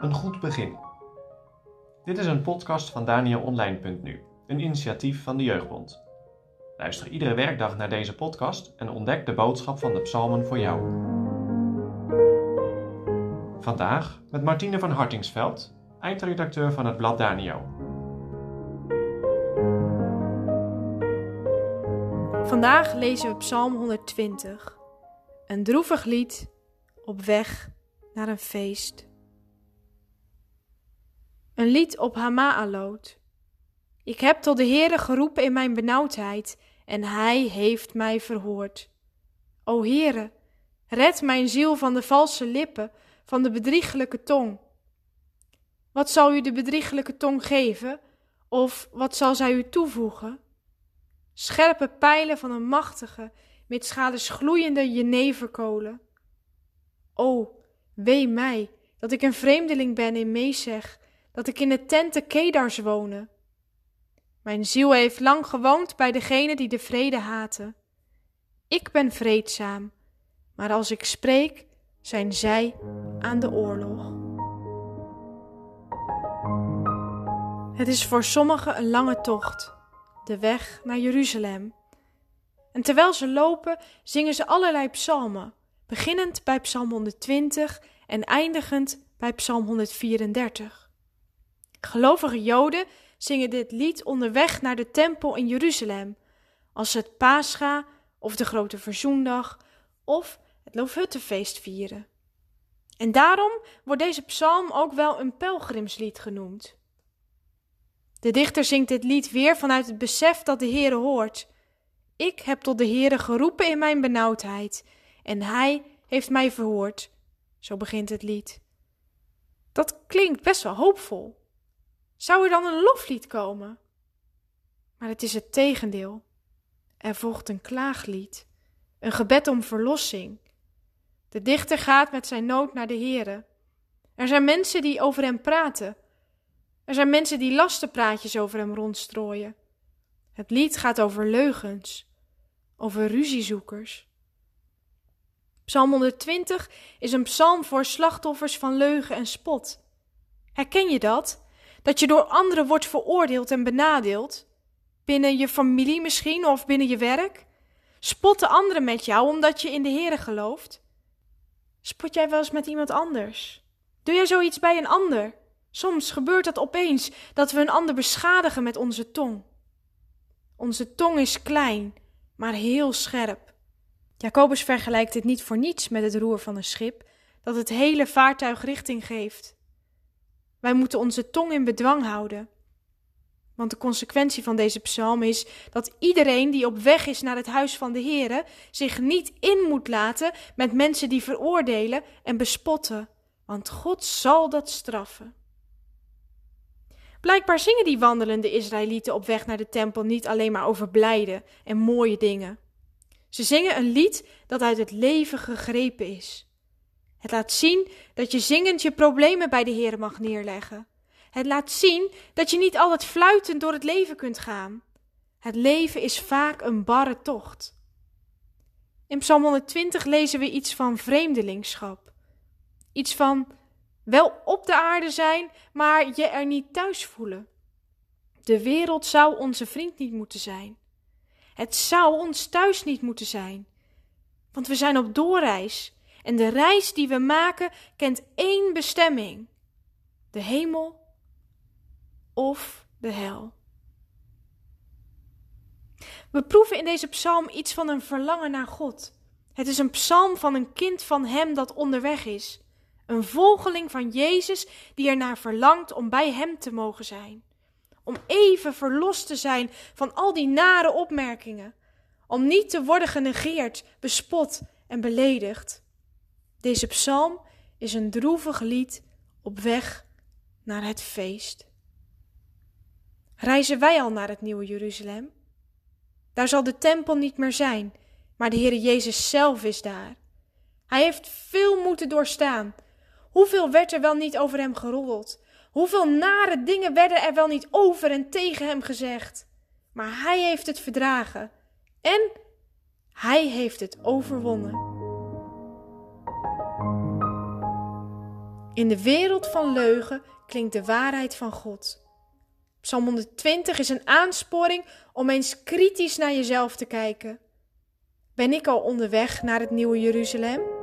Een goed begin. Dit is een podcast van DanielOnline.nu, een initiatief van de Jeugdbond. Luister iedere werkdag naar deze podcast en ontdek de boodschap van de psalmen voor jou. Vandaag met Martine van Hartingsveld, eindredacteur van het blad Daniel. Vandaag lezen we Psalm 120, een droevig lied op weg naar een feest. Een lied op Hamaaloot. Ik heb tot de Heere geroepen in mijn benauwdheid, en Hij heeft mij verhoord. O Heere, red mijn ziel van de valse lippen, van de bedriegelijke tong. Wat zal u de bedriegelijke tong geven, of wat zal zij u toevoegen? Scherpe pijlen van een machtige, met schades gloeiende jeneverkolen. O, wee mij, dat ik een vreemdeling ben in Mesech, dat ik in de tenten Kedars wonen. Mijn ziel heeft lang gewoond bij degene die de vrede haten. Ik ben vreedzaam, maar als ik spreek, zijn zij aan de oorlog. Het is voor sommigen een lange tocht, de weg naar Jeruzalem. En terwijl ze lopen, zingen ze allerlei psalmen, beginnend bij Psalm 120 en eindigend bij Psalm 134. Gelovige Joden zingen dit lied onderweg naar de tempel in Jeruzalem, als ze het Pascha of de Grote Verzoendag of het Loofhuttenfeest vieren. En daarom wordt deze psalm ook wel een pelgrimslied genoemd. De dichter zingt dit lied weer vanuit het besef dat de Heere hoort. Ik heb tot de Heere geroepen in mijn benauwdheid, en Hij heeft mij verhoord. Zo begint het lied. Dat klinkt best wel hoopvol. Zou er dan een loflied komen? Maar het is het tegendeel. Er volgt een klaaglied, een gebed om verlossing. De dichter gaat met zijn nood naar de Heere. Er zijn mensen die over hem praten. Er zijn mensen die lastenpraatjes over hem rondstrooien. Het lied gaat over leugens, over ruziezoekers. Psalm 120 is een psalm voor slachtoffers van leugen en spot. Herken je dat? Dat je door anderen wordt veroordeeld en benadeeld? Binnen je familie misschien of binnen je werk? Spotten anderen met jou omdat je in de Here gelooft? Spot jij wel eens met iemand anders? Doe jij zoiets bij een ander? Soms gebeurt dat opeens dat we een ander beschadigen met onze tong. Onze tong is klein, maar heel scherp. Jacobus vergelijkt dit niet voor niets met het roer van een schip, dat het hele vaartuig richting geeft. Wij moeten onze tong in bedwang houden. Want de consequentie van deze psalm is dat iedereen die op weg is naar het huis van de Heere zich niet in moet laten met mensen die veroordelen en bespotten, want God zal dat straffen. Blijkbaar zingen die wandelende Israëlieten op weg naar de tempel niet alleen maar over blijde en mooie dingen. Ze zingen een lied dat uit het leven gegrepen is. Het laat zien dat je zingend je problemen bij de Heer mag neerleggen. Het laat zien dat je niet altijd fluitend door het leven kunt gaan. Het leven is vaak een barre tocht. In Psalm 120 lezen we iets van vreemdelingschap. Iets van wel op de aarde zijn, maar je er niet thuis voelen. De wereld zou onze vriend niet moeten zijn. Het zou ons thuis niet moeten zijn. Want we zijn op doorreis en de reis die we maken kent één bestemming: de hemel of de hel. We proeven in deze psalm iets van een verlangen naar God. Het is een psalm van een kind van Hem dat onderweg is. Een volgeling van Jezus die ernaar verlangt om bij Hem te mogen zijn. Om even verlost te zijn van al die nare opmerkingen. Om niet te worden genegeerd, bespot en beledigd. Deze psalm is een droevig lied op weg naar het feest. Reizen wij al naar het nieuwe Jeruzalem? Daar zal de tempel niet meer zijn, maar de Heere Jezus zelf is daar. Hij heeft veel moeten doorstaan. Hoeveel werd er wel niet over hem geroddeld? Hoeveel nare dingen werden er wel niet over en tegen hem gezegd? Maar hij heeft het verdragen en hij heeft het overwonnen. In de wereld van leugen klinkt de waarheid van God. Psalm 120 is een aansporing om eens kritisch naar jezelf te kijken. Ben ik al onderweg naar het nieuwe Jeruzalem?